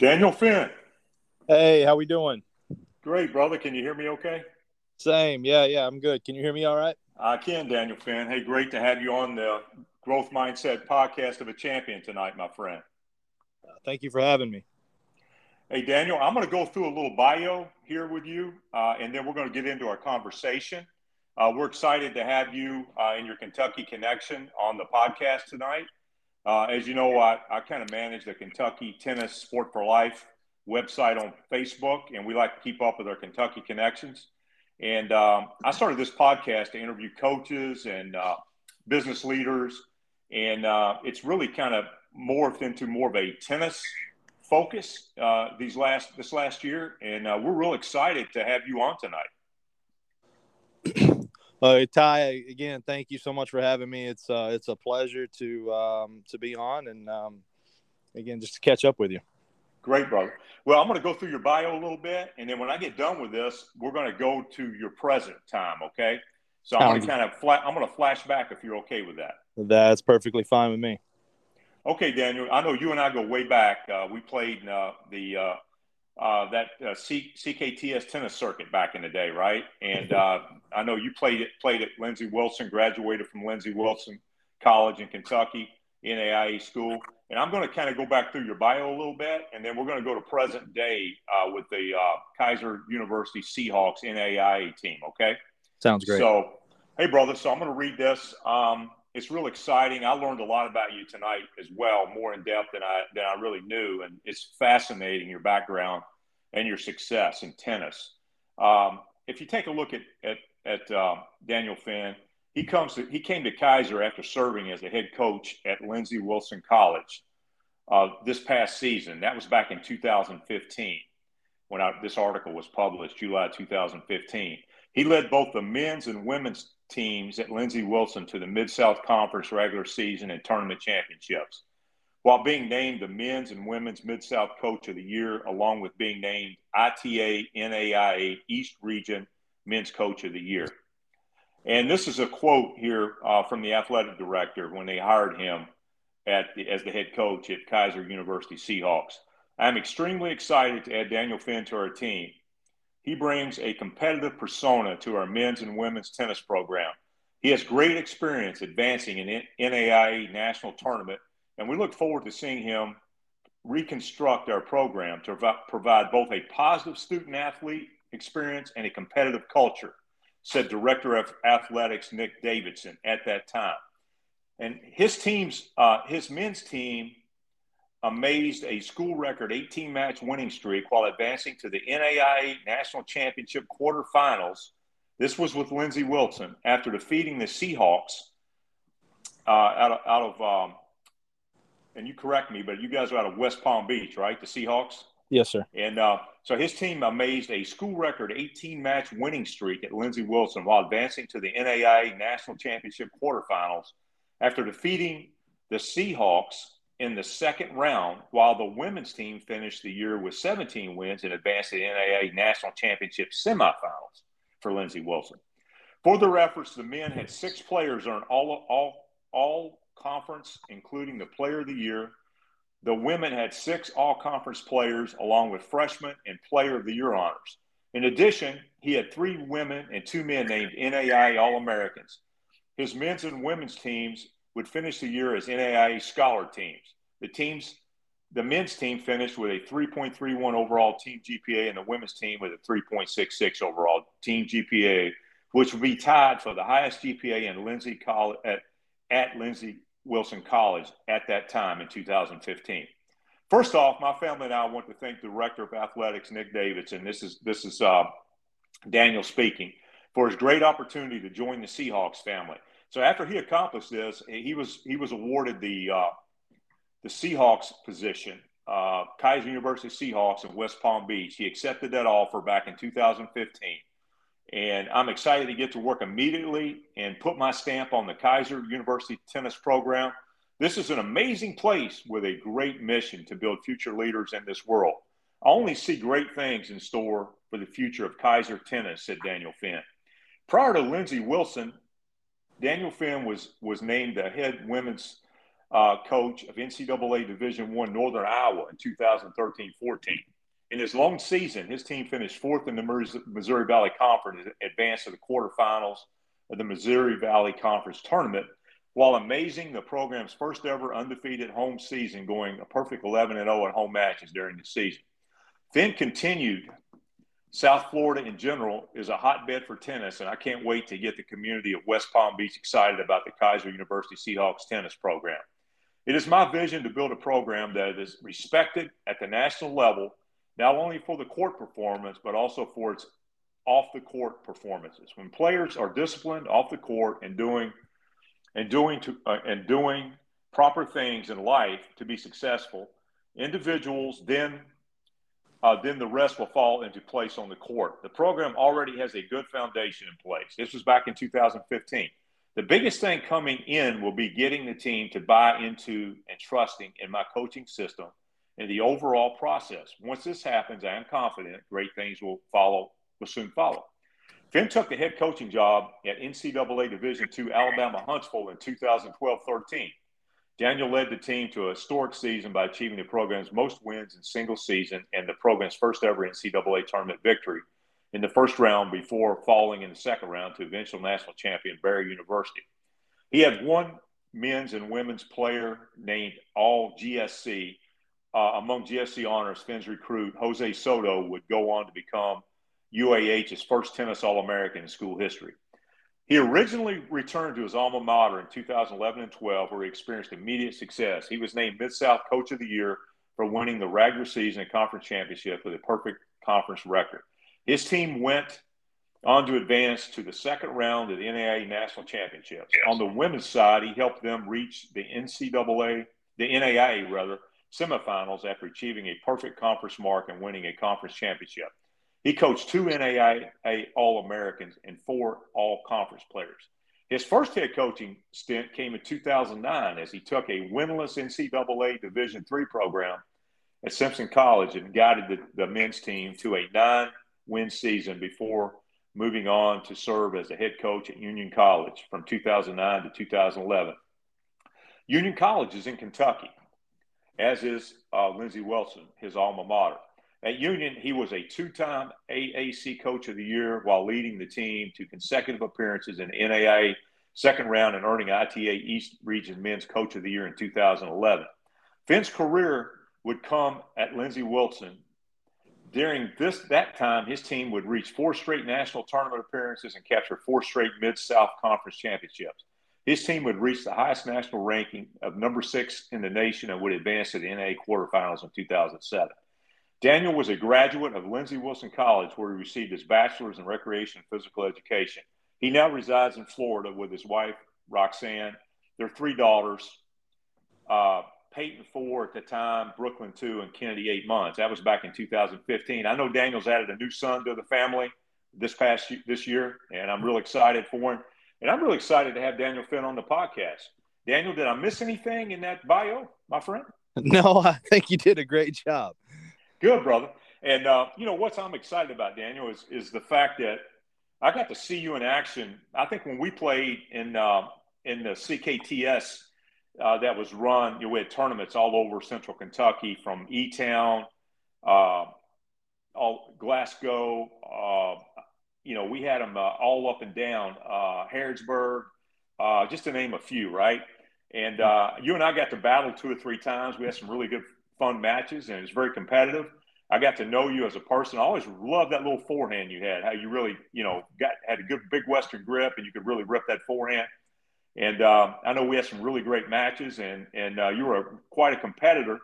Daniel Finn. Hey, how we doing? Great, brother. Can you hear me okay? Same. Yeah, yeah, I'm good. Can you hear me all right? I can, Daniel Finn. Hey, great to have you on the Growth Mindset podcast of a champion tonight, my friend. Uh, thank you for having me. Hey, Daniel, I'm going to go through a little bio here with you, uh, and then we're going to get into our conversation. Uh, we're excited to have you uh, in your Kentucky connection on the podcast tonight. Uh, as you know, I, I kind of manage the Kentucky Tennis Sport for Life website on Facebook, and we like to keep up with our Kentucky connections. And um, I started this podcast to interview coaches and uh, business leaders, and uh, it's really kind of morphed into more of a tennis focus uh, these last this last year, and uh, we're real excited to have you on tonight. Uh, Ty, again, thank you so much for having me. It's uh, it's a pleasure to um, to be on, and um, again, just to catch up with you. Great, brother. Well, I'm going to go through your bio a little bit, and then when I get done with this, we're going to go to your present time. Okay. So I'm going to kind of flat. I'm going to flash back if you're okay with that. That's perfectly fine with me. Okay, Daniel. I know you and I go way back. Uh, we played uh, the uh, that uh, C- CKTS tennis circuit back in the day, right? And uh, I know you played it played at Lindsey Wilson, graduated from Lindsey Wilson College in Kentucky, NAIA school. And I'm going to kind of go back through your bio a little bit, and then we're going to go to present day uh, with the uh, Keiser University Seahawks NAIA team. Okay. Sounds great. So, hey, brother. So I'm going to read this. Um, it's real exciting. I learned a lot about you tonight as well, more in depth than I than I really knew, and it's fascinating your background and your success in tennis. Um, if you take a look at at, at uh, Daniel Finn, he comes to, he came to Keiser after serving as a head coach at Lindsey Wilson College uh, this past season. That was back in 2015 when I, this article was published, July 2015. He led both the men's and women's teams at Lindsey Wilson to the Mid South Conference regular season and tournament championships, while being named the men's and women's Mid South Coach of the Year, along with being named ITA NAIA East Region Men's Coach of the Year. And this is a quote here uh, from the athletic director when they hired him at the, as the head coach at Keiser University Seahawks. I'm extremely excited to add Daniel Finn to our team. He brings a competitive persona to our men's and women's tennis program. He has great experience advancing in NAIA national tournament, and we look forward to seeing him reconstruct our program to provide both a positive student athlete experience and a competitive culture, said Director of Athletics Nick Davidson at that time. And his team's, uh, his men's team amazed a school record 18 match winning streak while advancing to the NAIA National Championship quarterfinals. This was with Lindsey Wilson after defeating the Seahawks uh, out of, out of um, and you correct me, but you guys are out of West Palm Beach, right? The Seahawks? Yes, sir. And uh, so his team amazed a school record 18 match winning streak at Lindsey Wilson while advancing to the NAIA National Championship quarterfinals after defeating the Seahawks in the second round, while the women's team finished the year with 17 wins and advanced to the NAIA National Championship semifinals for Lindsey Wilson. For their efforts, the men had six players earn all, all, all conference, including the Player of the Year. The women had six all conference players, along with freshman and Player of the Year honors. In addition, he had three women and two men named NAIA All Americans. His men's and women's teams would finish the year as NAIA scholar teams. The teams, the men's team finished with a 3.31 overall team GPA, and the women's team with a 3.66 overall team GPA, which would be tied for the highest GPA in Lindsey College at, at Lindsey Wilson College at that time in 2015. First off, my family and I want to thank the Director of Athletics, Nick Davidson. This is this is uh, Daniel speaking for his great opportunity to join the Seahawks family. So after he accomplished this, he was he was awarded the uh, the Seahawks position, uh, Keiser University Seahawks in West Palm Beach. He accepted that offer back in 2015, and I'm excited to get to work immediately and put my stamp on the Keiser University tennis program. This is an amazing place with a great mission to build future leaders in this world. I only see great things in store for the future of Keiser tennis, said Daniel Finn. Prior to Lindsey Wilson, Daniel Finn was was named the head women's uh, coach of NCAA Division One Northern Iowa in 2013-14. In his long season, his team finished fourth in the Missouri Valley Conference, advanced to the quarterfinals of the Missouri Valley Conference tournament, while amazing the program's first ever undefeated home season, going a perfect 11 and 0 at home matches during the season. Finn continued. South Florida in general is a hotbed for tennis, and I can't wait to get the community of West Palm Beach excited about the Keiser University Seahawks tennis program. It is my vision to build a program that is respected at the national level, not only for the court performance, but also for its off the court performances. When players are disciplined off the court and doing and doing to uh, and doing proper things in life to be successful, individuals then uh, then the rest will fall into place on the court. The program already has a good foundation in place. This was back in 2015. The biggest thing coming in will be getting the team to buy into and trusting in my coaching system and the overall process. Once this happens, I am confident great things will follow, will soon follow. Finn took the head coaching job at NCAA Division II Alabama Huntsville in 2012-13. Daniel led the team to a historic season by achieving the program's most wins in single season and the program's first ever NCAA tournament victory in the first round before falling in the second round to eventual national champion Barry University. He had one men's and women's player named All GSC. Uh, among GSC honors, Finn's recruit Jose Soto would go on to become UAH's first tennis All American in school history. He originally returned to his alma mater in 2011 and 12, where he experienced immediate success. He was named Mid South Coach of the Year for winning the regular season and conference championship with a perfect conference record. His team went on to advance to the second round of the NAIA National Championships. Yes. On the women's side, he helped them reach the NCAA, the NAIA rather, semifinals after achieving a perfect conference mark and winning a conference championship. He coached two NAIA All Americans and four All Conference players. His first head coaching stint came in 2009 as he took a winless NCAA Division III program at Simpson College and guided the, the men's team to a nine win season before moving on to serve as a head coach at Union College from 2009 to 2011. Union College is in Kentucky, as is uh, Lindsey Wilson, his alma mater. At Union, he was a two time AAC Coach of the Year while leading the team to consecutive appearances in NAIA second round and earning ITA East Region Men's Coach of the Year in 2011. Finn's career would come at Lindsey Wilson. During this that time, his team would reach four straight national tournament appearances and capture four straight Mid South Conference championships. His team would reach the highest national ranking of number six in the nation and would advance to the NA quarterfinals in 2007. Daniel was a graduate of Lindsey Wilson College, where he received his bachelor's in recreation and physical education. He now resides in Florida with his wife, Roxanne, their three daughters, uh, Peyton, four at the time, Brooklyn, two, and Kennedy, eight months. That was back in 2015. I know Daniel's added a new son to the family this past this year, and I'm real excited for him. And I'm really excited to have Daniel Finn on the podcast. Daniel, did I miss anything in that bio, my friend? No, I think you did a great job. Good, brother. And uh, you know what I'm excited about, Daniel, is is the fact that I got to see you in action. I think when we played in uh, in the CKTS uh, that was run, you know, we had tournaments all over Central Kentucky, from E Town, uh, all Glasgow. Uh, you know, we had them uh, all up and down Harrodsburg, just to name a few, right? And you and I got to battle two or three times. We had some really good fun matches, and it's very competitive. I got to know you as a person. I always loved that little forehand you had. How you really, you know, got had a good big Western grip, and you could really rip that forehand. And uh, I know we had some really great matches, and and uh, you were a, quite a competitor.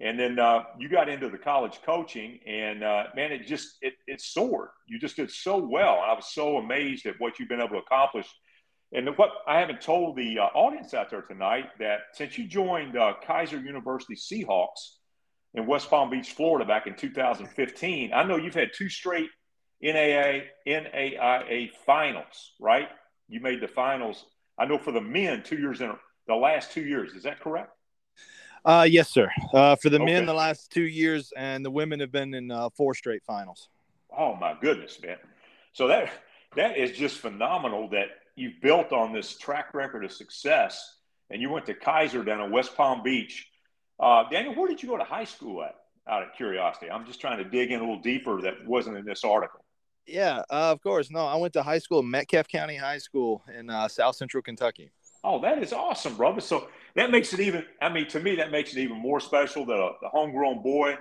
And then uh, you got into the college coaching, and uh, man, it just it, it soared. You just did so well. I was so amazed at what you've been able to accomplish. And what I haven't told the uh, audience out there tonight that since you joined uh, Keiser University Seahawks in West Palm Beach, Florida, back in 2015, I know you've had two straight NAA NAIA finals, right? You made the finals. I know for the men, two years in the last two years. Is that correct? Uh, yes, sir. Uh, for the okay. men, the last two years, and the women have been in uh, four straight finals. Oh my goodness, man! So that that is just phenomenal. That you've built on this track record of success. and you went to Keiser down in West Palm Beach. Uh, Daniel, where did you go to high school at? Out of curiosity, I'm just trying to dig in a little deeper that wasn't in this article. Yeah, uh, of course. No, I went to high school, Metcalfe County High School in uh, South Central Kentucky. Oh, that is awesome, brother. So that makes it even. I mean, to me, that makes it even more special that a, the homegrown boy,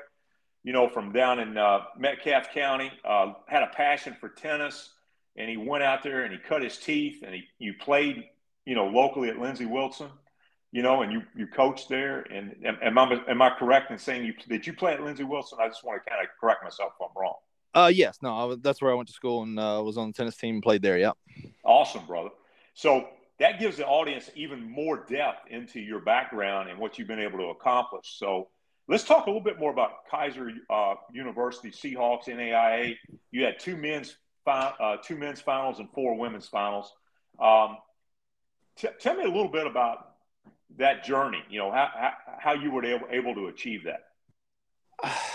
you know, from down in uh, Metcalfe County, uh, had a passion for tennis, and he went out there and he cut his teeth, and he you played, you know, locally at Lindsey Wilson, you know, and you you coached there. And am, I am I correct in saying you did you play at Lindsey Wilson? I just want to kind of correct myself if I'm wrong. Uh, yes, no, that's where I went to school and uh, was on the tennis team and played there. Yep. Awesome, brother. So that gives the audience even more depth into your background and what you've been able to accomplish. So let's talk a little bit more about Keiser uh, University Seahawks NAIA. You had two men's uh, two men's finals and four women's finals. Um, t- tell me a little bit about that journey. You know how how, how you were able, able to achieve that.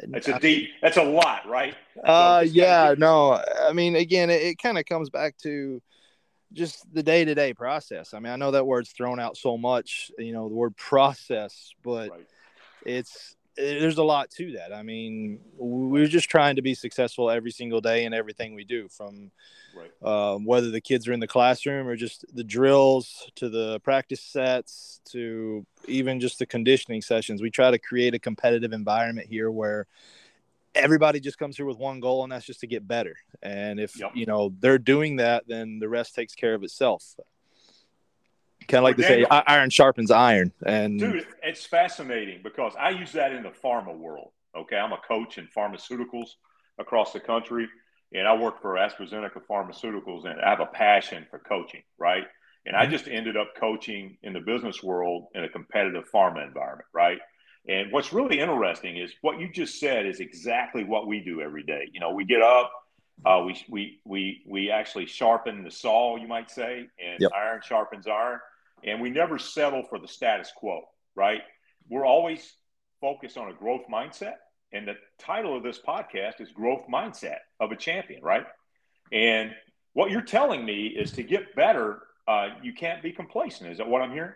It's a deep. That's a lot, right? Uh, so yeah. No, I mean, again, it, it kind of comes back to just the day to day process. I mean, I know that word's thrown out so much, you know, the word process, but right. it's it, there's a lot to that. I mean, we're just trying to be successful every single day in everything we do, from right. um, whether the kids are in the classroom or just the drills to the practice sets to even just the conditioning sessions. We try to create a competitive environment here where everybody just comes here with one goal and that's just to get better. And if yep. you know they're doing that then the rest takes care of itself. Kind of like to say iron sharpens iron. And dude it's fascinating because i use that in the pharma world okay? I'm a coach in pharmaceuticals across the country and i work for astrazeneca pharmaceuticals and i have a passion for coaching right? And i mm-hmm. just ended up coaching in the business world in a competitive pharma environment right and what's really interesting is what you just said is exactly what we do every day. You know, we get up, uh, we, we, we, we actually sharpen the saw, you might say, and yep. iron sharpens iron. And we never settle for the status quo, right? We're always focused on a growth mindset. And the title of this podcast is Growth Mindset of a Champion, right? And what you're telling me is to get better, uh, you can't be complacent. Is that what I'm hearing?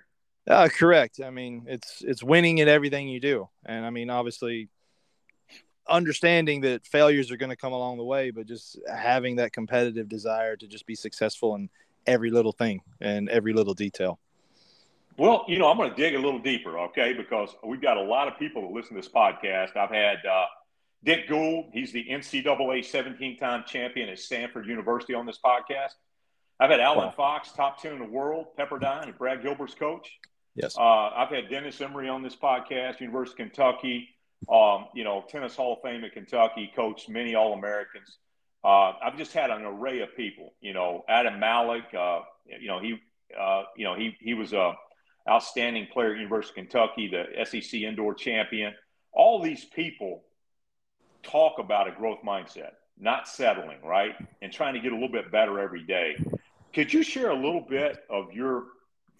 Uh, correct. I mean, it's it's winning at everything you do, and I mean, obviously, understanding that failures are going to come along the way, but just having that competitive desire to just be successful in every little thing and every little detail. Well, you know, I'm going to dig a little deeper, okay? Because we've got a lot of people that listen to this podcast. I've had uh, Dick Gould, he's the NCAA 17 time champion at Stanford University on this podcast. I've had Alan wow. Fox, top 10 in the world, Pepperdine, and Brad Gilbert's coach. Yes. Uh, I've had Dennis Emery on this podcast, University of Kentucky, um, you know, Tennis Hall of Fame at Kentucky, coached many All Americans. Uh, I've just had an array of people, you know, Adam Malik, uh, you know, he, uh, you know, he, he was a outstanding player at University of Kentucky, the SEC indoor champion. All these people talk about a growth mindset, not settling, right? And trying to get a little bit better every day. Could you share a little bit of your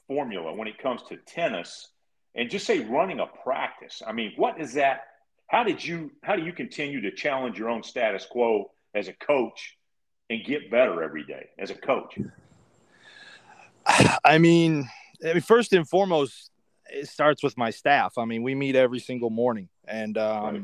formula when it comes to tennis and just say running a practice. I mean, what is that? How did you how do you continue to challenge your own status quo as a coach and get better every day as a coach? I mean, I mean first and foremost, it starts with my staff. I mean, we meet every single morning and um, right.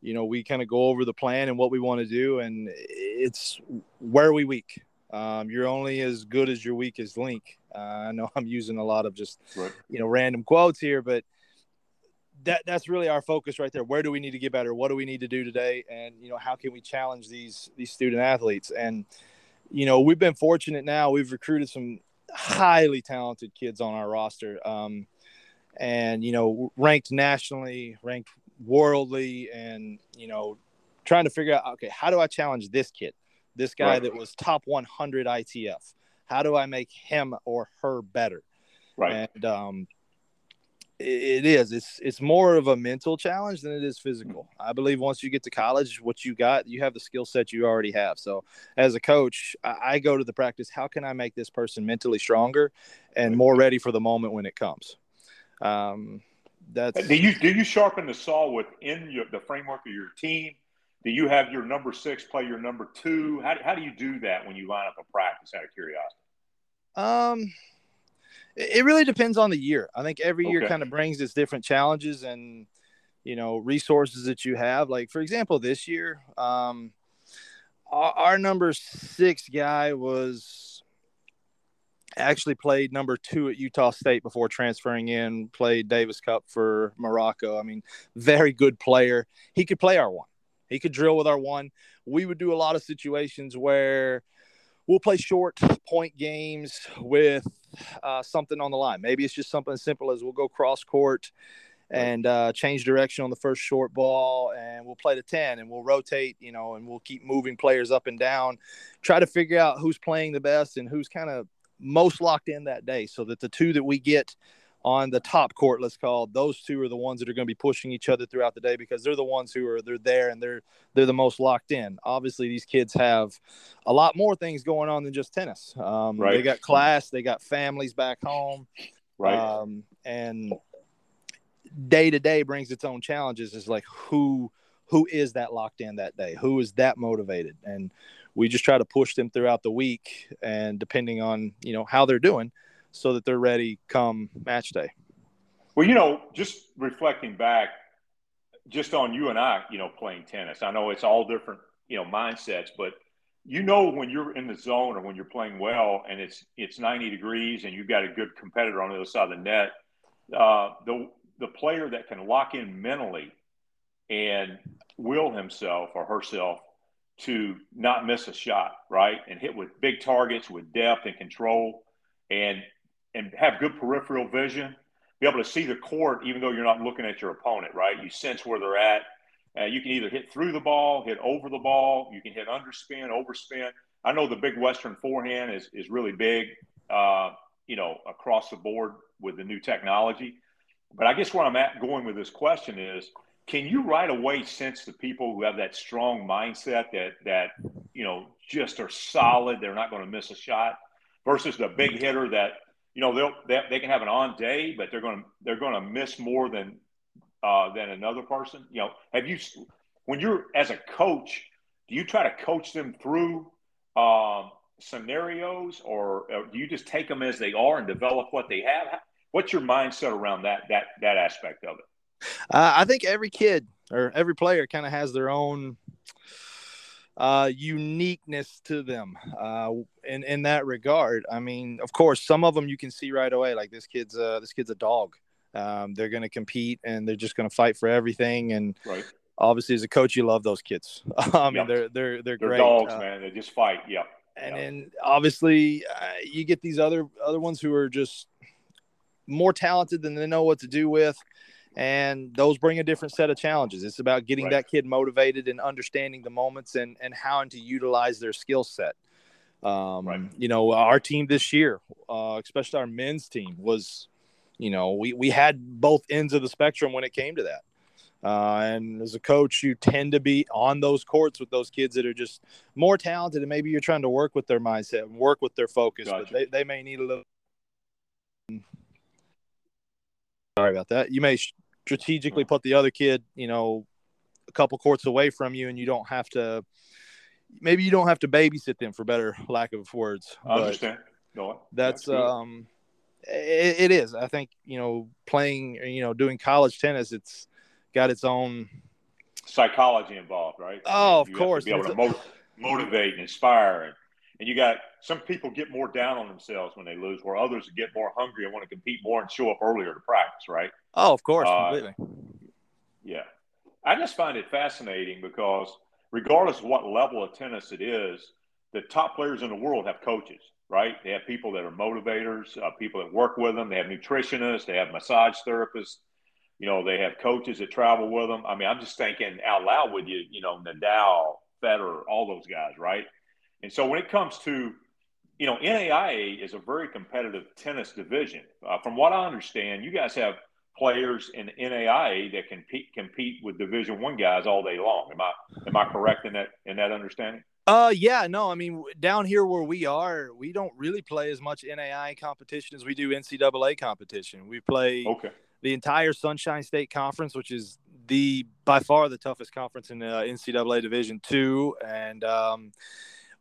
you know, we kind of go over the plan and what we want to do and it's where are we weak? Um, you're only as good as your weakest link. Uh, I know I'm using a lot of just right. you know random quotes here, but that that's really our focus right there. Where do we need to get better? What do we need to do today? And you know how can we challenge these these student athletes? And you know we've been fortunate now. We've recruited some highly talented kids on our roster, um, and you know ranked nationally, ranked worldly, and you know trying to figure out okay how do I challenge this kid? This guy right. that was top 100 ITF. How do I make him or her better? Right. And um, it is. It's it's more of a mental challenge than it is physical. I believe once you get to college, what you got, you have the skill set you already have. So as a coach, I, I go to the practice. How can I make this person mentally stronger and more ready for the moment when it comes? Um, that's. Do you do you sharpen the saw within your, the framework of your team? Do you have your number six play your number two? How, how do you do that when you line up a practice out of curiosity? Um, It really depends on the year. I think every year kind of brings its different challenges and you know resources that you have. Like for example, this year, um, our, our number six guy was actually played number two at Utah State before transferring in. Played Davis Cup for Morocco. I mean, very good player. He could play our one. He could drill with our one. We would do a lot of situations where we'll play short point games with uh, something on the line. Maybe it's just something as simple as we'll go cross court and uh, change direction on the first short ball, and we'll play the 10 and we'll rotate, you know, and we'll keep moving players up and down, try to figure out who's playing the best and who's kind of most locked in that day so that the two that we get on the top court, let's call those two are the ones that are going to be pushing each other throughout the day because they're the ones who are they're there and they're they're the most locked in. Obviously, these kids have a lot more things going on than just tennis. Um, right. They got class, they got families back home, right? Um, and day to day brings its own challenges. Is like who who is that locked in that day? Who is that motivated? And we just try to push them throughout the week, and depending on you know how they're doing so that they're ready come match day. Well, you know, just reflecting back, just on you and I, you know, playing tennis. I know it's all different, you know, mindsets, but you know when you're in the zone or when you're playing well and it's it's 90 degrees and you've got a good competitor on the other side of the net, uh, the the player that can lock in mentally and will himself or herself to not miss a shot, right, and hit with big targets with depth and control, and and have good peripheral vision, be able to see the court even though you're not looking at your opponent, right? You sense where they're at. Uh, you can either hit through the ball, hit over the ball, you can hit underspin, overspin. I know the big Western forehand is, is really big, uh, you know, across the board with the new technology. But I guess where I'm at going with this question is can you right away sense the people who have that strong mindset that, that you know, just are solid, they're not going to miss a shot versus the big hitter that you know they'll they, they can have an on day, but they're going to they're going to miss more than uh, than another person. You know, have you when you're as a coach, do you try to coach them through um, scenarios, or, or, do you just take them as they are and develop what they have? What's your mindset around that that that aspect of it? Uh, I think every kid or every player kind of has their own uh, uniqueness to them uh, in in that regard. I mean, of course, some of them you can see right away, like this kid's a, this kid's a dog. Um, they're going to compete and they're just going to fight for everything. And right. obviously, as a coach, you love those kids. I mean, yep. they're they're they're, they're great. dogs, uh, man. They just fight. Yep. And yep. then obviously, uh, you get these other other ones who are just more talented than they know what to do with and those bring a different set of challenges it's about getting right. that kid motivated and understanding the moments and and how to utilize their skill set um, right. you know our team this year uh, especially our men's team was you know we, we had both ends of the spectrum when it came to that uh, and as a coach you tend to be on those courts with those kids that are just more talented and maybe you're trying to work with their mindset and work with their focus gotcha. but they, they may need a little sorry about that you may strategically put the other kid, you know, a couple courts away from you, and you don't have to. Maybe you don't have to babysit them, for better lack of words. I understand. No, that's, that's um, it, it is. I think you know, playing, you know, doing college tennis, it's got its own psychology involved, right? Oh, of course. be able to mo- motivate and inspire, and and you got some people get more down on themselves when they lose, where others get more hungry and want to compete more and show up earlier to practice, right? Oh, of course, uh, completely. Yeah, I just find it fascinating because regardless of what level of tennis it is, the top players in the world have coaches, right? They have people that are motivators, uh, people that work with them. They have nutritionists, they have massage therapists. You know, they have coaches that travel with them. I mean, I'm just thinking out loud with you. You know, Nadal, Federer, all those guys, right? And so when it comes to you know, NAIA is a very competitive tennis division. Uh, from what I understand, you guys have players in NAIA that can compete, compete with Division One guys all day long. Am I am I correct in that in that understanding? Uh, yeah, no, I mean down here where we are, we don't really play as much NAIA competition as we do NCAA competition. We play okay. the entire Sunshine State Conference, which is the by far the toughest conference in uh, NCAA Division Two, and um,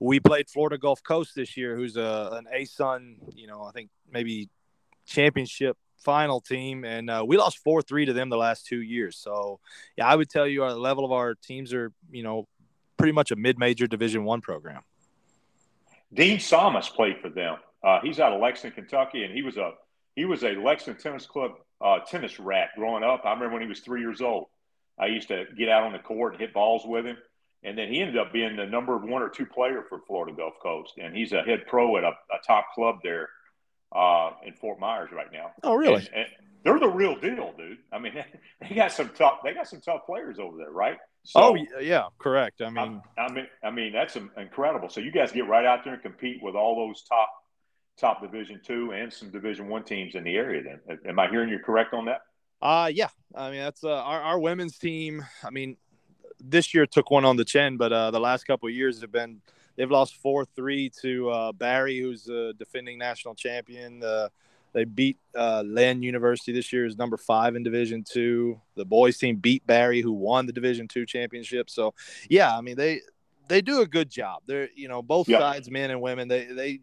we played Florida Gulf Coast this year, who's a an ASUN, you know, I think maybe championship final team, and uh, we lost four three to them the last two years. So, yeah, I would tell you our level of our teams are, you know, pretty much a mid major Division One program. Dean Samas played for them. Uh, he's out of Lexington, Kentucky, and he was a he was a Lexington Tennis Club uh, tennis rat growing up. I remember when he was three years old. I used to get out on the court and hit balls with him. And then he ended up being the number one or two player for Florida Gulf Coast. And he's a head pro at a, a top club there uh, in Fort Myers right now. Oh, really? And, and they're the real deal, dude. I mean, they got some tough. They got some tough players over there, right? So, oh yeah, correct. I mean, I, I mean, I mean that's incredible. So you guys get right out there and compete with all those top top Division two and some Division one teams in the area. Then, am I hearing you correct on that? Uh yeah. I mean, that's uh, our our women's team. I mean, this year took one on the chin, but uh, the last couple of years have been they've lost four three to uh, Barry, who's a defending national champion. Uh, they beat uh, Lynn University this year is number five in Division Two. The boys team beat Barry, who won the Division Two championship. So, yeah, I mean they they do a good job. They're you know both sides, men and women. They they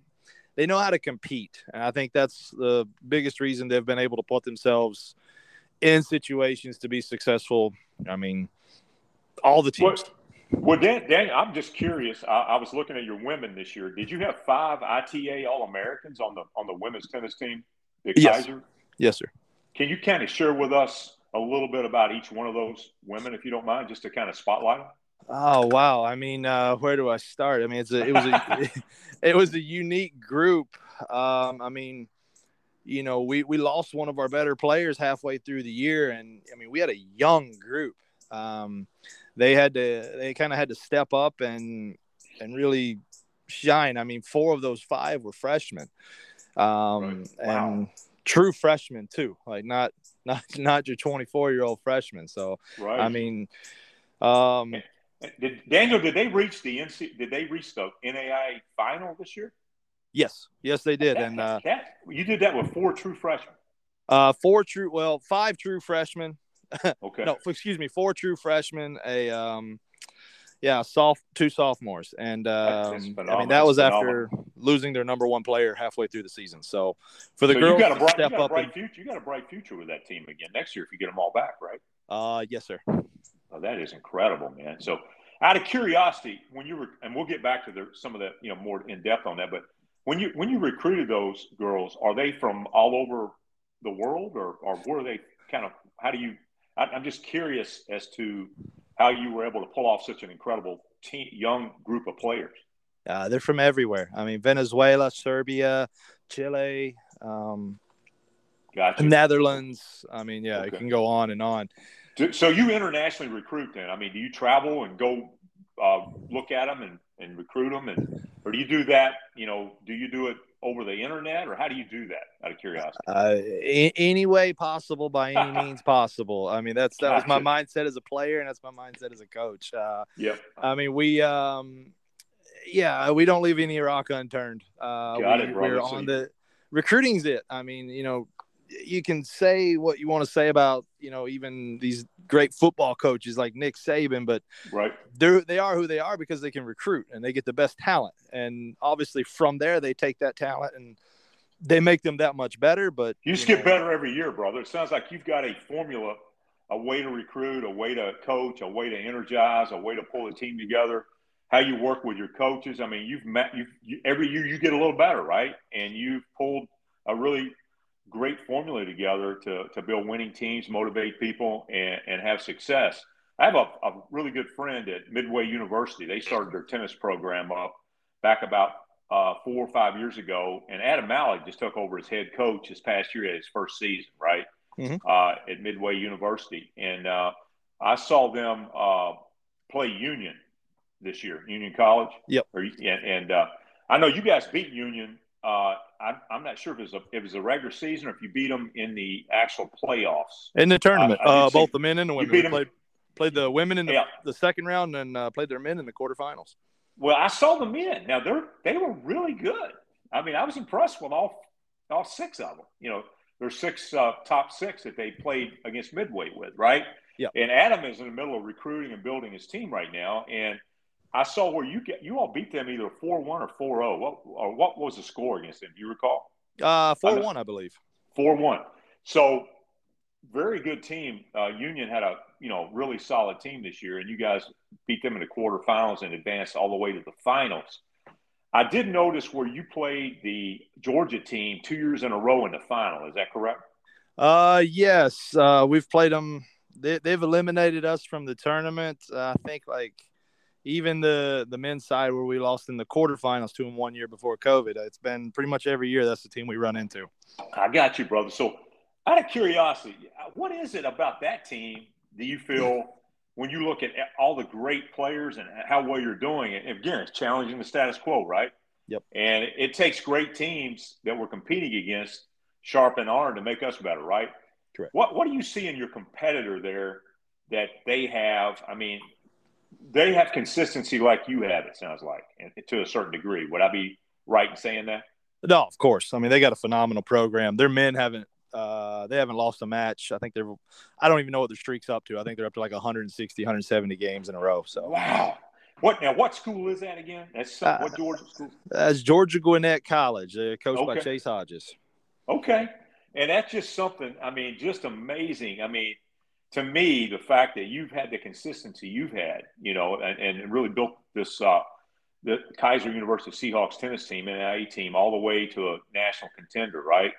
they know how to compete, and I think that's the biggest reason they've been able to put themselves in situations to be successful. I mean, all the teams. Well, well Dan, Dan, I'm just curious. I, I, was looking at your women this year. Did you have five ITA All Americans on the on the women's tennis team? yes. Keiser? Yes, sir. Can you kind of share with us a little bit about each one of those women, if you don't mind, just to kind of spotlight them? Oh wow! I mean, uh, where do I start? I mean, it's a, it was a it was a unique group. Um, I mean, you know, we we lost one of our better players halfway through the year, and I mean, we had a young group. Um, they had to they kind of had to step up and and really shine. I mean, four of those five were freshmen um, right. wow. and true freshmen too. Like not not not your 24 year old freshman. So right. I mean, um, did, Daniel, did they reach the NC? Did they reach the NAI final this year? Yes, yes, they did. That, and uh, that, you did that with four true freshmen. Uh, four true, well, five true freshmen. Okay. no, excuse me, four true freshmen, a um, yeah, soft two sophomores, and um, I mean that was after losing their number one player halfway through the season. So for the so girls, you got a bright, step up, and, future. You got a bright future with that team again next year if you get them all back, right? Uh, yes, sir. Oh, that is incredible, man. So, out of curiosity, when you were, and we'll get back to the, some of the, you know, more in depth on that, but when you when you recruited those girls, are they from all over the world, or or were they kind of? How do you? I, I'm just curious as to how you were able to pull off such an incredible team, young group of players. Uh, they're from everywhere. I mean, Venezuela, Serbia, Chile, um, gotcha. Netherlands. I mean, yeah, okay. it can go on and on. So you internationally recruit then? I mean, do you travel and go uh, look at them and, and recruit them, and or do you do that? You know, do you do it over the internet, or how do you do that? Out of curiosity. Uh, any way possible, by any means possible. I mean, that's that was my mindset as a player, and that's my mindset as a coach. Uh, yep. I mean, we, um, yeah, we don't leave any rock unturned. Uh, Got we, it, We're on the recruiting's it. I mean, you know, you can say what you want to say about you know even these great football coaches like Nick Saban, but right they they are who they are because they can recruit and they get the best talent, and obviously from there they take that talent and they make them that much better. But you just you know, get better every year, brother. It sounds like you've got a formula, a way to recruit, a way to coach, a way to energize, a way to pull a team together. How you work with your coaches. I mean, you've met you every year you get a little better, right? And you've pulled a really great formula together to, to build winning teams, motivate people, and, and have success. I have a, a really good friend at Midway University. They started their tennis program up back about uh, four or five years ago, and Adam Malik just took over as head coach this past year at his first season, right? Mm-hmm. Uh, at Midway University, and uh, I saw them uh, play Union this year, Union College. Yep. Or, and, and uh, I know you guys beat Union I'm, I'm not sure if it was a if it was a regular season or if you beat them in the actual playoffs in the tournament. Uh, uh, both the men and the women. We played played the women in the, yeah. the second round and uh, played their men in the quarterfinals. Well, I saw the men. Now they're they were really good. I mean, I was impressed with all all six of them. You know, there's six uh, top six that they played against Midway with, right? Yeah. And Adam is in the middle of recruiting and building his team right now, and I saw where you get you all beat them either four one or four zero. Oh. What or what was the score against them? Do you recall? Uh, four one, I believe. Four one. So very good team. Uh, Union had a you know really solid team this year, and you guys beat them in the quarterfinals and advanced all the way to the finals. I did notice where you played the Georgia team two years in a row in the final. Is that correct? Uh, yes. Uh, we've played them. They, have eliminated us from the tournament. Uh, I think like even the the men's side where we lost in the quarterfinals to them one year before COVID. Uh, it's been pretty much every year that's the team we run into. I got you, brother. So, out of curiosity, what is it about that team do you feel when you look at all the great players and how well you're doing? And again, it's challenging the status quo, right? Yep. And it takes great teams that we're competing against, sharp and iron, to make us better, right? Correct. What What do you see in your competitor there that they have? I mean, they have consistency like you have. It sounds like, and to a certain degree. Would I be right in saying that? No, of course. I mean, they got a phenomenal program. Their men haven't uh, they haven't lost a match. I think they're I don't even know what their streak's up to. I think they're up to like 160, 170 games in a row. So wow. What now? What school is that again? That's some, uh, what Georgia school? That's Georgia Gwinnett College. They're coached okay. by Chase Hodges. Okay, and that's just something. I mean, just amazing. I mean, to me, the fact that you've had the consistency you've had, you know, and, and really built this uh, the Keiser University Seahawks tennis team, and NAIA team, all the way to a national contender, right?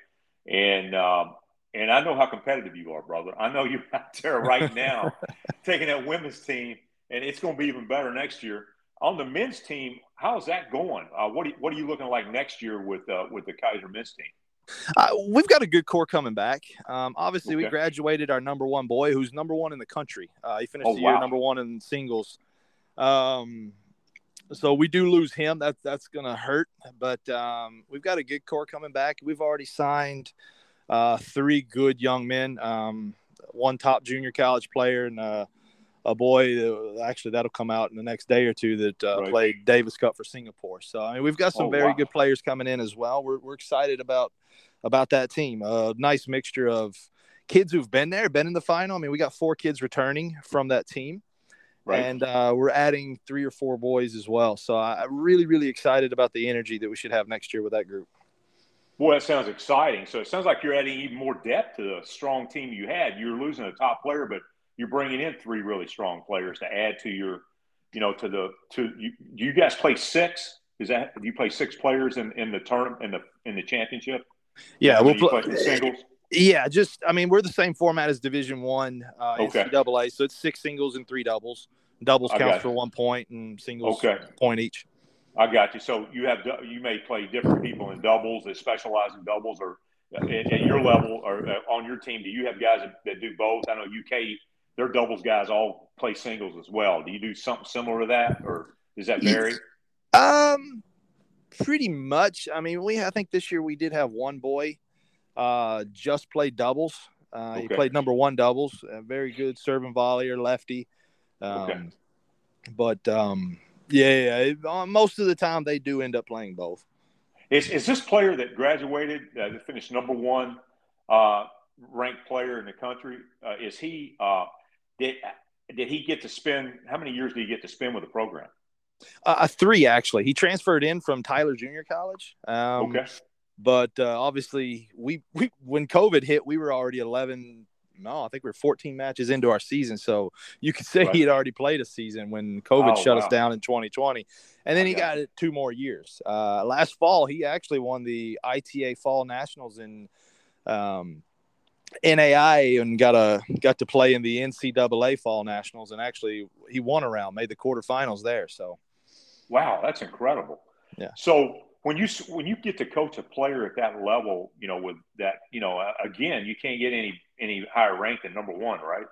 And um, and I know how competitive you are, brother. I know you're out there right now taking that women's team, and it's going to be even better next year. On the men's team, how's that going? Uh, what, are, what are you looking like next year with uh, with the Keiser men's team? Uh, we've got a good core coming back. Um, obviously, okay. we graduated our number one boy, who's number one in the country. Uh, he finished oh, the year number one in singles. Um, so we do lose him. That that's gonna hurt. But um, we've got a good core coming back. We've already signed uh, three good young men. Um, one top junior college player and uh, a boy. actually, that'll come out in the next day or two that uh, right. played Davis Cup for Singapore. So I mean, we've got some oh, very wow. good players coming in as well. We're we're excited about about that team. A nice mixture of kids who've been there, been in the final. I mean, we got four kids returning from that team. Right. And uh, we're adding three or four boys as well. So I'm really, really excited about the energy that we should have next year with that group. Boy, that sounds exciting. So it sounds like you're adding even more depth to the strong team you had. You're losing a top player, but you're bringing in three really strong players to add to your, you know, to the to you. Do you guys play six? Is that do you play six players in, in the term in the in the championship? Yeah, we'll play, play singles. Yeah, just I mean we're the same format as Division One, uh, okay. NCAA, so it's six singles and three doubles. Doubles counts for one point, and singles okay. point each. I got you. So you have you may play different people in doubles that specialize in doubles, or at, at your level or uh, on your team. Do you have guys that do both? I know UK, their doubles guys all play singles as well. Do you do something similar to that, or does that vary? Um, pretty much. I mean, we I think this year we did have one boy uh, just play doubles. Uh, okay. He played number one doubles, a very good serving volleyer, lefty. Um, okay. But um, yeah, yeah, uh, most of the time they do end up playing both. Is, is this player that graduated, uh, that finished number one uh, ranked player in the country? Uh, is he uh, did did he get to spend? How many years did he get to spend with the program? Uh, three actually. He transferred in from Tyler Junior College. Um, okay. But uh, obviously, we, we when COVID hit, we were already 11. No, I think we are 14 matches into our season. So you could say right. he had already played a season when COVID oh, shut wow. us down in 2020. And then he got it two more years. Uh, last fall, he actually won the ITA Fall Nationals in um, NAI and got a got to play in the NCAA Fall Nationals. And actually, he won a round, made the quarterfinals there. So, wow, that's incredible. Yeah. So when you when you get to coach a player at that level, you know, with that, you know, again, you can't get any any higher rank than number one, right?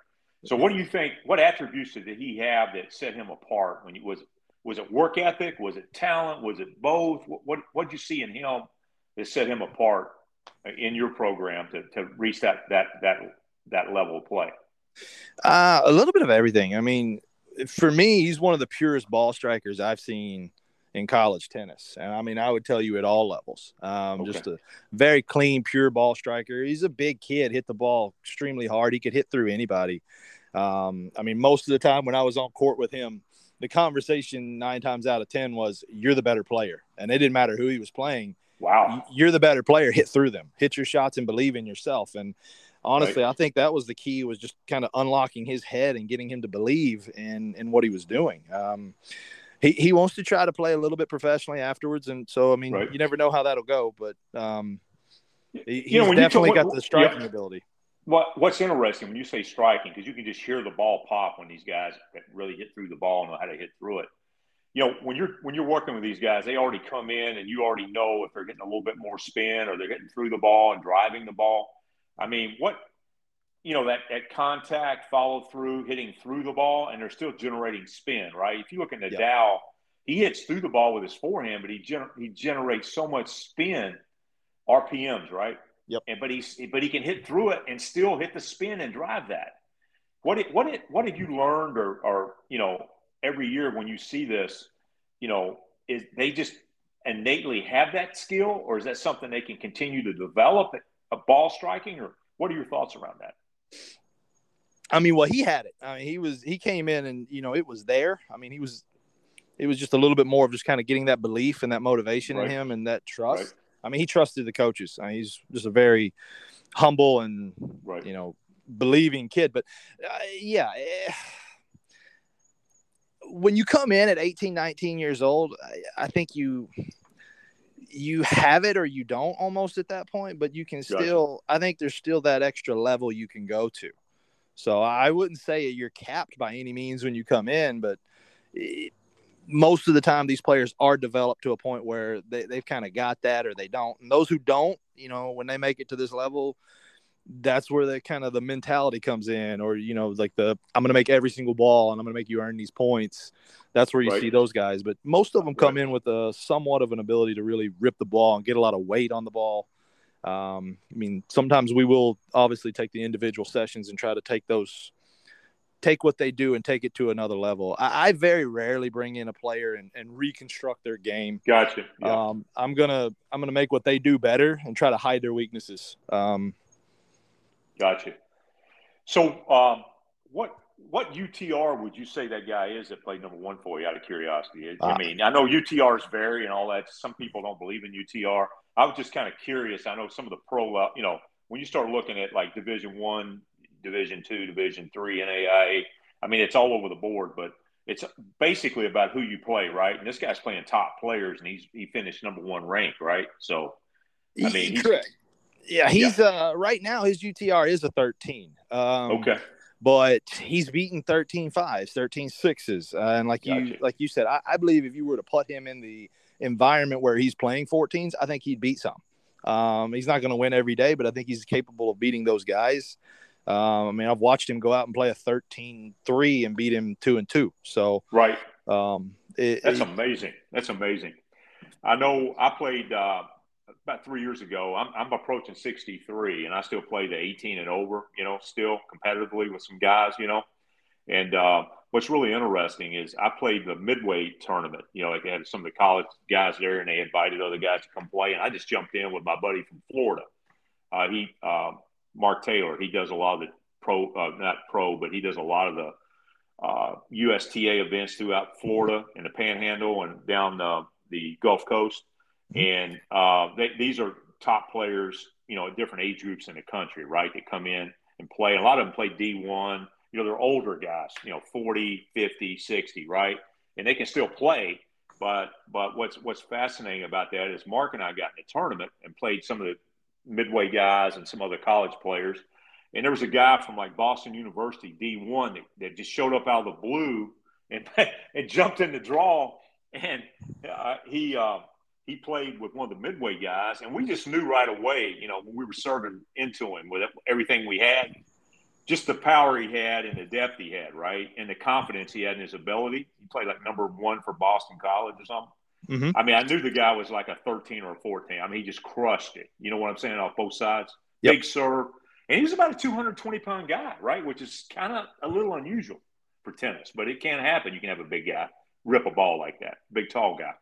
So, what do you think? What attributes did he have that set him apart? When he was was it work ethic? Was it talent? Was it both? What what did you see in him that set him apart in your program to, to reach that that that that level of play? Uh, a little bit of everything. I mean, for me, he's one of the purest ball strikers I've seen in college tennis. And I mean, I would tell you at all levels. Um, okay. Just a very clean, pure ball striker. He's a big kid, hit the ball extremely hard. He could hit through anybody. Um, I mean, most of the time when I was on court with him, the conversation nine times out of 10 was, You're the better player. And it didn't matter who he was playing. Wow. You're the better player. Hit through them. Hit your shots and believe in yourself. And honestly, right. I think that was the key was just kind of unlocking his head and getting him to believe in in what he was doing. Um, he, he wants to try to play a little bit professionally afterwards, and so I mean, right. you never know how that'll go, but um, he, you know, definitely got the striking yeah. ability. What What's interesting when you say striking, because you can just hear the ball pop when these guys really hit through the ball and know how to hit through it. You know, when you're when you're working with these guys, they already come in and you already know if they're getting a little bit more spin or they're getting through the ball and driving the ball. I mean, what you know that that contact, follow through, hitting through the ball, and they're still generating spin, right? If you look at Nadal, yep. he hits through the ball with his forehand, but he gener- he generates so much spin, RPMs, right? Yep. And but he's but he can hit through it and still hit the spin and drive that. What it, what it, what have you learned, or or you know, every year when you see this, you know, is they just innately have that skill, or is that something they can continue to develop a ball striking, or what are your thoughts around that? I mean, well, he had it. I mean, he was he came in and you know it was there. I mean, he was it was just a little bit more of just kind of getting that belief and that motivation right. in him and that trust. Right. I mean, he trusted the coaches. I mean, he's just a very humble and right. you know believing kid. But uh, yeah. Eh, when you come in at 18 19 years old I, I think you you have it or you don't almost at that point, but you can still, gotcha. I think there's still that extra level you can go to. So I wouldn't say you're capped by any means when you come in, but it, most of the time these players are developed to a point where they, they've kind of got that or they don't. And those who don't, you know, when they make it to this level, that's where the kind of the mentality comes in, or you know, like the I'm going to make every single ball and I'm going to make you earn these points. That's where you right. see those guys. But most of them come right. in with a somewhat of an ability to really rip the ball and get a lot of weight on the ball. Um, I mean, sometimes we will obviously take the individual sessions and try to take those, take what they do and take it to another level. I, I very rarely bring in a player and, and reconstruct their game. Gotcha. Yeah. Um, I'm gonna I'm gonna make what they do better and try to hide their weaknesses. Um, Gotcha. So, um, what what UTR would you say that guy is that played number one for you? Out of curiosity, I uh, mean, I know UTRs vary and all that. Some people don't believe in UTR. I was just kind of curious. I know some of the pro, you know, when you start looking at like Division One, Division Two, Division Three, NAIA. I mean, it's all over the board, but it's basically about who you play, right? And this guy's playing top players, and he's he finished number one ranked, right? So, I mean, correct. Yeah, he's yeah. uh right now his UTR is a 13. Um, okay. But he's beaten 13 fives, 13 sixes. Uh, and like gotcha. you like you said, I, I, believe if you were to put him in the environment where he's playing 14s, I think he'd beat some. Um, he's not going to win every day, but I think he's capable of beating those guys. Um, I mean, I've watched him go out and play a 13 3 and beat him 2 and 2. So, right. Um, it, That's it, amazing. That's amazing. I know I played uh, about three years ago. I'm, I'm approaching 63, and I still play the 18 and over. You know, still competitively with some guys. You know, and uh, what's really interesting is I played the midway tournament. You know, like they had some of the college guys there, and they invited other guys to come play, and I just jumped in with my buddy from Florida. Uh, he, uh, Mark Taylor, he does a lot of the pro, uh, not pro, but he does a lot of the USTA uh, events throughout Florida and the Panhandle and down the, the Gulf Coast. Mm-hmm. And uh, they, these are top players, you know, at different age groups in the country, right? They come in and play. A lot of them play D1. You know, they're older guys, you know, 40, 50, 60, right? And they can still play. But but what's what's fascinating about that is Mark and I got in a tournament and played some of the midway guys and some other college players. And there was a guy from like Boston University D1 that, that just showed up out of the blue and, and jumped in the draw. And uh, he uh, he played with one of the midway guys, and we just knew right away, you know, when we were serving into him with everything we had, just the power he had and the depth he had, right, and the confidence he had in his ability. He played like number one for Boston College or something. Mm-hmm. I mean, I knew the guy was like a 13 or a 14. I mean, he just crushed it. You know what I'm saying? Off both sides, yep. big serve, and he was about a 220 pound guy, right, which is kind of a little unusual for tennis, but it can happen. You can have a big guy rip a ball like that, big tall guy.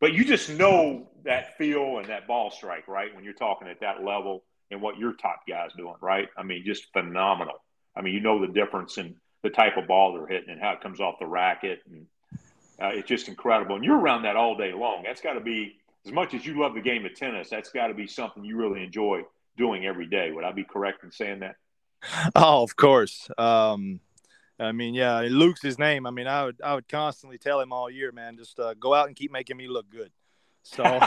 But you just know that feel and that ball strike, right? When you're talking at that level and what your top guys doing, right? I mean, just phenomenal. I mean, you know the difference in the type of ball they're hitting and how it comes off the racket, and uh, it's just incredible. And you're around that all day long. That's got to be as much as you love the game of tennis, that's got to be something you really enjoy doing every day. Would I be correct in saying that? Oh, of course. Um, I mean, yeah, Luke's his name. I mean, I would I would constantly tell him all year, man, just uh, go out and keep making me look good. So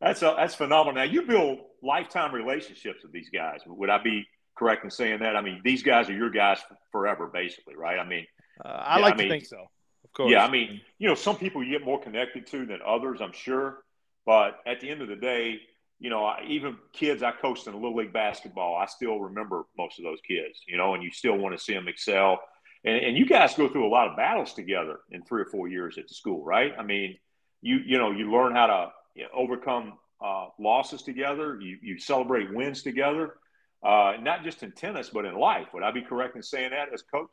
that's a, that's phenomenal. Now you build lifetime relationships with these guys. Would I be correct in saying that? I mean, these guys are your guys forever, basically, right? I mean, uh, I yeah, like I mean, to think so. Of course. Yeah, I mean, you know, some people you get more connected to than others, I'm sure. But at the end of the day, you know, even kids I coached in little league basketball, I still remember most of those kids, you know, and you still want to see them excel. And, and you guys go through a lot of battles together in three or four years at the school, right? I mean, you you know, you learn how to you know, overcome uh, losses together. You you celebrate wins together, uh, not just in tennis but in life. Would I be correct in saying that as coach?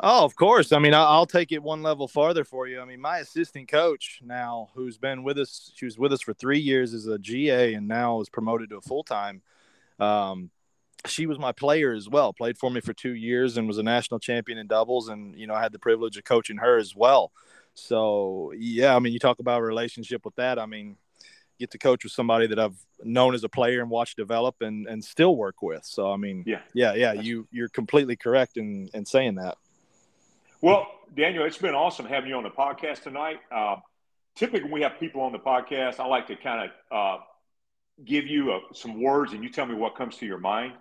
Oh, of course. I mean, I'll take it one level farther for you. I mean, my assistant coach now, who's been with us, she was with us for three years as a GA and now is promoted to a full time. Um, she was my player as well. Played for me for two years and was a national champion in doubles. And you know, I had the privilege of coaching her as well. So yeah, I mean, you talk about a relationship with that. I mean, get to coach with somebody that I've known as a player and watched develop and and still work with. So I mean, yeah, yeah, yeah. You you're completely correct in in saying that. Well, Daniel, it's been awesome having you on the podcast tonight. Uh, typically, when we have people on the podcast, I like to kind of uh, give you a, uh, some words and you tell me what comes to your mind.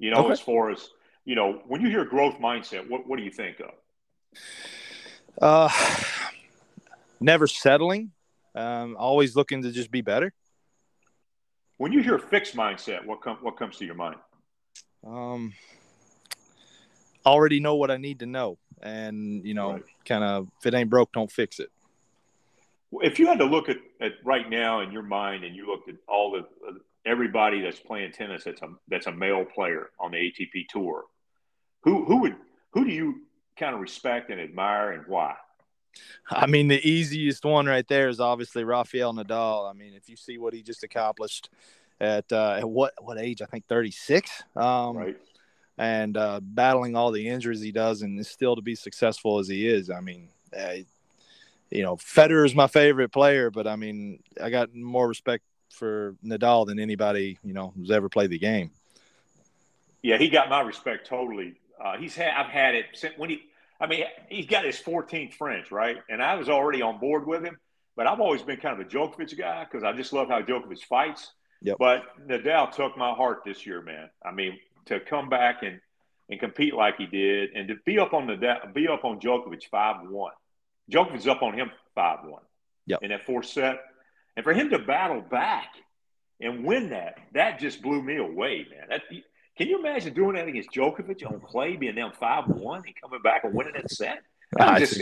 You know, okay. as far as, you know, when you hear growth mindset, what, what do you think of? Uh, never settling, um, always looking to just be better. When you hear fixed mindset, what, com- what comes to your mind? Um, already know what I need to know and you know, right. kind of if it ain't broke, don't fix it. If you had to look at, at right now in your mind, and you looked at all the uh, everybody that's playing tennis that's a that's a male player on the ATP tour, who who would who do you kind of respect and admire, and why? I mean, the easiest one right there is obviously Rafael Nadal. I mean, if you see what he just accomplished at uh, at what what age? I think thirty six. Um, right and uh, battling all the injuries he does, and still to be successful as he is. I mean, uh, you know, Federer is my favorite player, but I mean, I got more respect for Nadal than anybody you know who's ever played the game. Yeah, he got my respect totally. Uh, he's had I've had it since when he. I mean, he's got his 14th French, right? And I was already on board with him, but I've always been kind of a Djokovic guy because I just love how Djokovic fights. Yep. But Nadal took my heart this year, man. I mean, to come back and and compete like he did, and to be up on the be up on Djokovic five one. Djokovic's up on him five one. Yep. In that fourth set, and for him to battle back and win that, that just blew me away, man. That, can you imagine doing that against Djokovic on clay, being down five one and coming back and winning that set? That was just,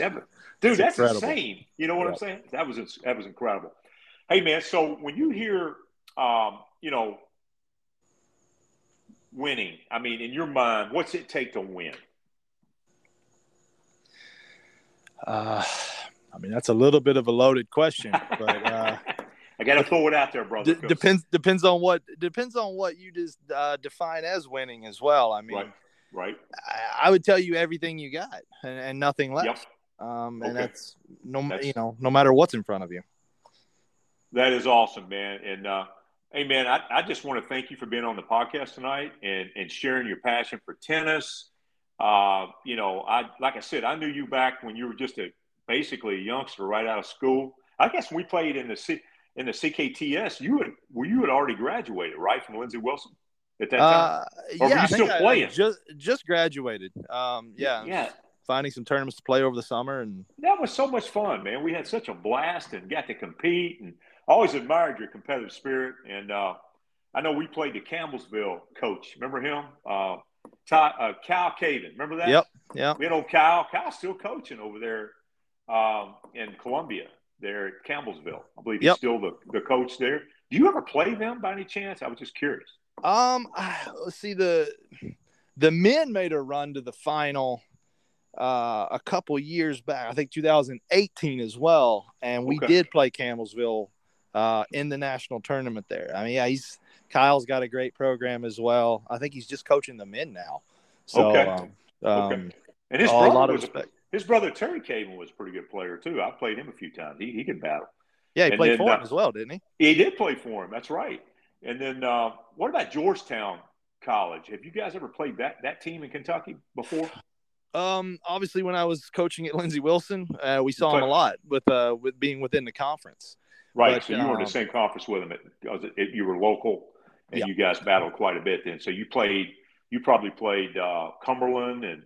dude, that's insane. You know what yep. I'm saying? That was that was incredible. Hey, man. So when you hear, um, you know, winning? I mean, in your mind, what's it take to win? Uh, I mean, that's a little bit of a loaded question, but uh, I got to throw it out there, brother. D- depends depends on what depends on what you just uh, define as winning as well. I mean, right, right. I, I, would tell you everything you got and, and nothing less. Yep. Um, and okay. that's no, that's, you know, no matter what's in front of you. That is awesome, man. And uh, Hey, man, I, I just want to thank you for being on the podcast tonight and, and sharing your passion for tennis. Uh, you know, I like I said, I knew you back when you were just a basically a youngster right out of school. I guess we played in the C, in the CKTS. You had were you had already graduated, right, from Lindsey Wilson at that time? Uh, or yeah, were you still I, playing? I just just graduated. Um, yeah, yeah. Finding some tournaments to play over the summer, and that was so much fun, man. We had such a blast and got to compete and always admired your competitive spirit. And uh, I know we played the Campbellsville coach. Remember him? Uh, Ty, uh, Cal Caven. Remember that? Yep. Yeah. You know, Cal. Cal's still coaching over there um, in Columbia, there at Campbellsville. I believe he's yep. still the, the coach there. Do you ever play them by any chance? I was just curious. Um, let's see the the men made a run to the final uh, a couple years back. I think 2018 as well, and we okay. did play Campbellsville uh, in the national tournament there. I mean, yeah, he's Kyle's got a great program as well. I think he's just coaching the men now. So, okay. Um, okay. Um, and his brother was, his brother Terry Caven was a pretty good player too. I played him a few times. He he could battle. Yeah, he and played then, for him uh, as well, didn't he? He did play for him. That's right. And then uh, what about Georgetown College? Have you guys ever played that that team in Kentucky before? Um, obviously, when I was coaching at Lindsey Wilson, uh, we saw him a lot with uh, with being within the conference. Right. But, so you um, were in the um, same conference with him. At, it, you were local, and yeah. you guys battled quite a bit then. So you played. You probably played uh, Cumberland and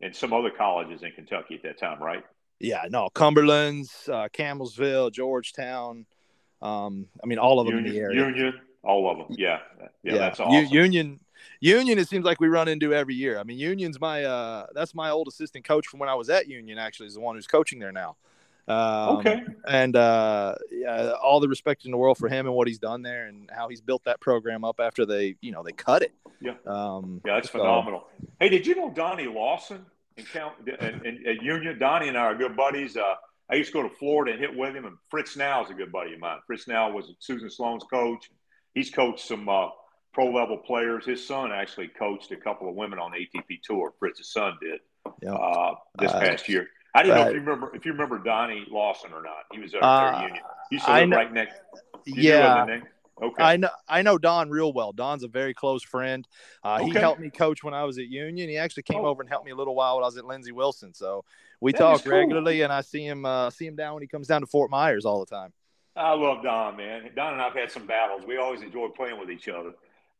and some other colleges in Kentucky at that time, right? Yeah, no, Cumberland's, uh, Campbellsville, Georgetown. Um, I mean, all of them Union, in the area. Union, all of them. Yeah, yeah, yeah. that's awesome. U- Union, Union. It seems like we run into every year. I mean, Union's my uh, that's my old assistant coach from when I was at Union. Actually, is the one who's coaching there now. Um, okay. And uh, yeah, all the respect in the world for him and what he's done there and how he's built that program up after they, you know, they cut it. Yeah. Um, yeah, that's so. phenomenal. Hey, did you know Donnie Lawson in Count and, and, at Union? Donnie and I are good buddies. Uh, I used to go to Florida and hit with him, and Fritz Now is a good buddy of mine. Fritz Now was Susan Sloan's coach. He's coached some uh, pro level players. His son actually coached a couple of women on the ATP tour. Fritz's son did yep. uh, this uh, past year. I didn't know if you remember if you remember Donnie Lawson or not. He was there uh, Union. He used to live right next. yeah. Okay. I know I know Don real well. Don's a very close friend. Uh, okay. He helped me coach when I was at Union. He actually came oh. over and helped me a little while when I was at Lindsey Wilson. So we that talk cool. regularly, and I see him uh, see him down when he comes down to Fort Myers all the time. I love Don, man. Don and I've had some battles. We always enjoy playing with each other.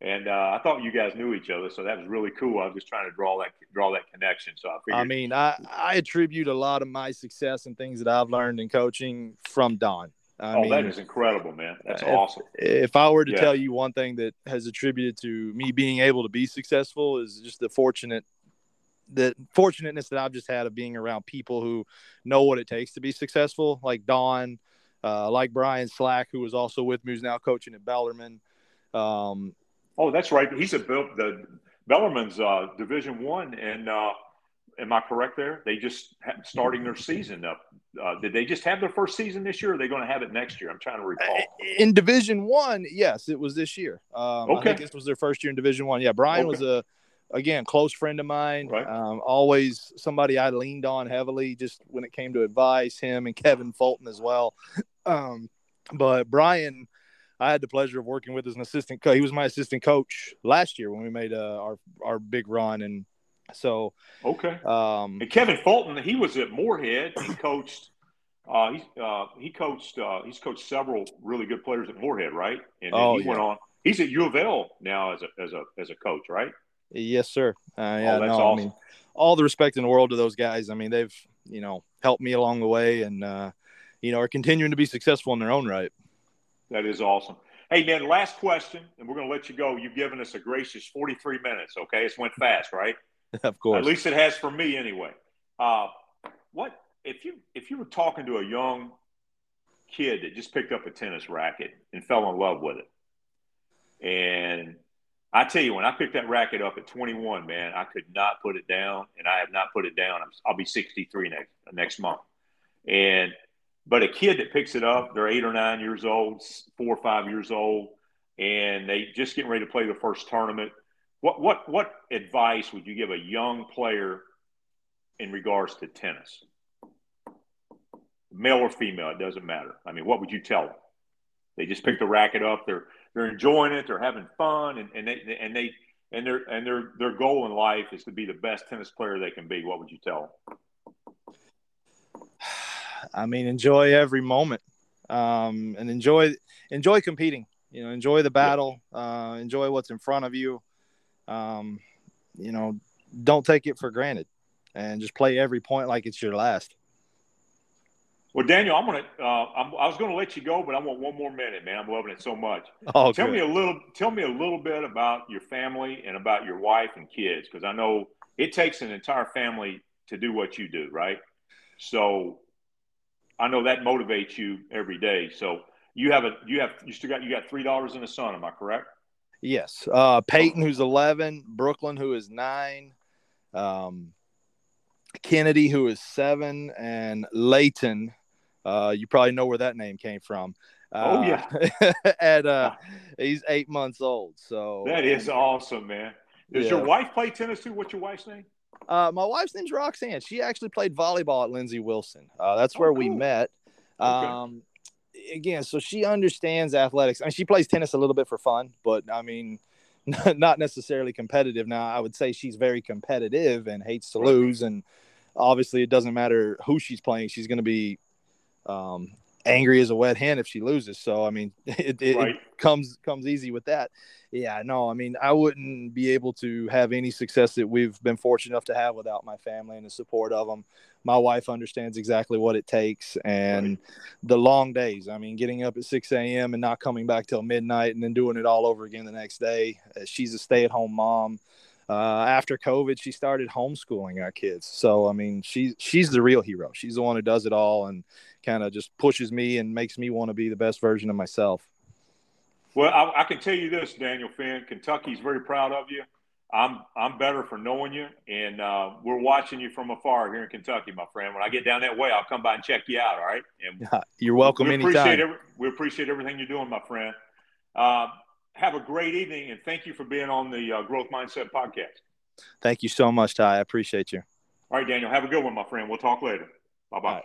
And uh, I thought you guys knew each other, so that was really cool. I was just trying to draw that draw that connection. So I figured. I mean, I, I attribute a lot of my success and things that I've learned in coaching from Don. I oh, mean, that is incredible, man. That's if, awesome. If I were to yeah. tell you one thing that has attributed to me being able to be successful is just the fortunate the fortunateness that I've just had of being around people who know what it takes to be successful, like Don, uh, like Brian Slack, who was also with me, who's now coaching at Bellarmine. Um, Oh, that's right. He's a the Bellarmine's uh, Division One, and uh, am I correct there? They just starting their season up. Uh, did they just have their first season this year? or Are they going to have it next year? I'm trying to recall. In Division One, yes, it was this year. Um, okay, this was their first year in Division One. Yeah, Brian okay. was a again close friend of mine. Right. Um, always somebody I leaned on heavily, just when it came to advice. Him and Kevin Fulton as well. Um, but Brian I had the pleasure of working with as an assistant coach. He was my assistant coach last year when we made uh, our our big run, and so okay. Um, and Kevin Fulton, he was at Morehead. He coached. Uh, he uh, he coached. Uh, he's coached several really good players at Morehead, right? And oh, he yeah. went on. He's at U of L now as a as a as a coach, right? Yes, sir. Uh, yeah, oh, no, awesome. I mean, all the respect in the world to those guys. I mean, they've you know helped me along the way, and uh, you know are continuing to be successful in their own right. That is awesome. Hey, man, last question, and we're going to let you go. You've given us a gracious 43 minutes, okay? It's went fast, right? of course. At least it has for me anyway. Uh, what if you if you were talking to a young kid that just picked up a tennis racket and fell in love with it, and I tell you, when I picked that racket up at 21, man, I could not put it down, and I have not put it down. I'll be 63 next next month, and but a kid that picks it up, they're eight or nine years old, four or five years old, and they just getting ready to play the first tournament. What what what advice would you give a young player in regards to tennis? Male or female, it doesn't matter. I mean, what would you tell them? They just picked the racket up. They're they're enjoying it. They're having fun, and, and they and they and their and their their goal in life is to be the best tennis player they can be. What would you tell them? I mean, enjoy every moment um, and enjoy enjoy competing. You know, enjoy the battle. Uh, enjoy what's in front of you. Um, you know, don't take it for granted, and just play every point like it's your last. Well, Daniel, I'm gonna. Uh, I'm, i was gonna let you go, but I want one more minute, man. I'm loving it so much. Oh, tell good. me a little. Tell me a little bit about your family and about your wife and kids, because I know it takes an entire family to do what you do, right? So, I know that motivates you every day. So you have a you have you still got you got three daughters and a son. Am I correct? Yes. Uh, Peyton, who's eleven, Brooklyn, who is nine, um, Kennedy, who is seven, and Layton. Uh, you probably know where that name came from. Uh, oh yeah. at uh, he's eight months old. So that is awesome, man. Does yeah. your wife play tennis too? What's your wife's name? Uh, my wife's name's Roxanne. She actually played volleyball at Lindsey Wilson. Uh, that's where oh, cool. we met. Okay. Um, again, so she understands athletics. I mean, she plays tennis a little bit for fun, but I mean, not necessarily competitive. Now, I would say she's very competitive and hates to lose, and obviously, it doesn't matter who she's playing; she's going to be um, angry as a wet hen if she loses. So, I mean, it, it, right. it comes comes easy with that. Yeah, no, I mean, I wouldn't be able to have any success that we've been fortunate enough to have without my family and the support of them. My wife understands exactly what it takes and right. the long days. I mean, getting up at 6 a.m. and not coming back till midnight and then doing it all over again the next day. Uh, she's a stay at home mom. Uh, after COVID, she started homeschooling our kids. So, I mean, she's she's the real hero. She's the one who does it all and kind of just pushes me and makes me want to be the best version of myself. Well, I, I, can tell you this, Daniel Finn. Kentucky's very proud of you. I'm I'm better for knowing you, and uh, we're watching you from afar here in Kentucky, my friend. When I get down that way, I'll come by and check you out. All right? And you're welcome we anytime. Appreciate every, we appreciate everything you're doing, my friend. Uh, have a great evening, and thank you for being on the uh, Growth Mindset podcast. Thank you so much, Ty. I appreciate you. All right, Daniel. Have a good one, my friend. We'll talk later. Bye bye.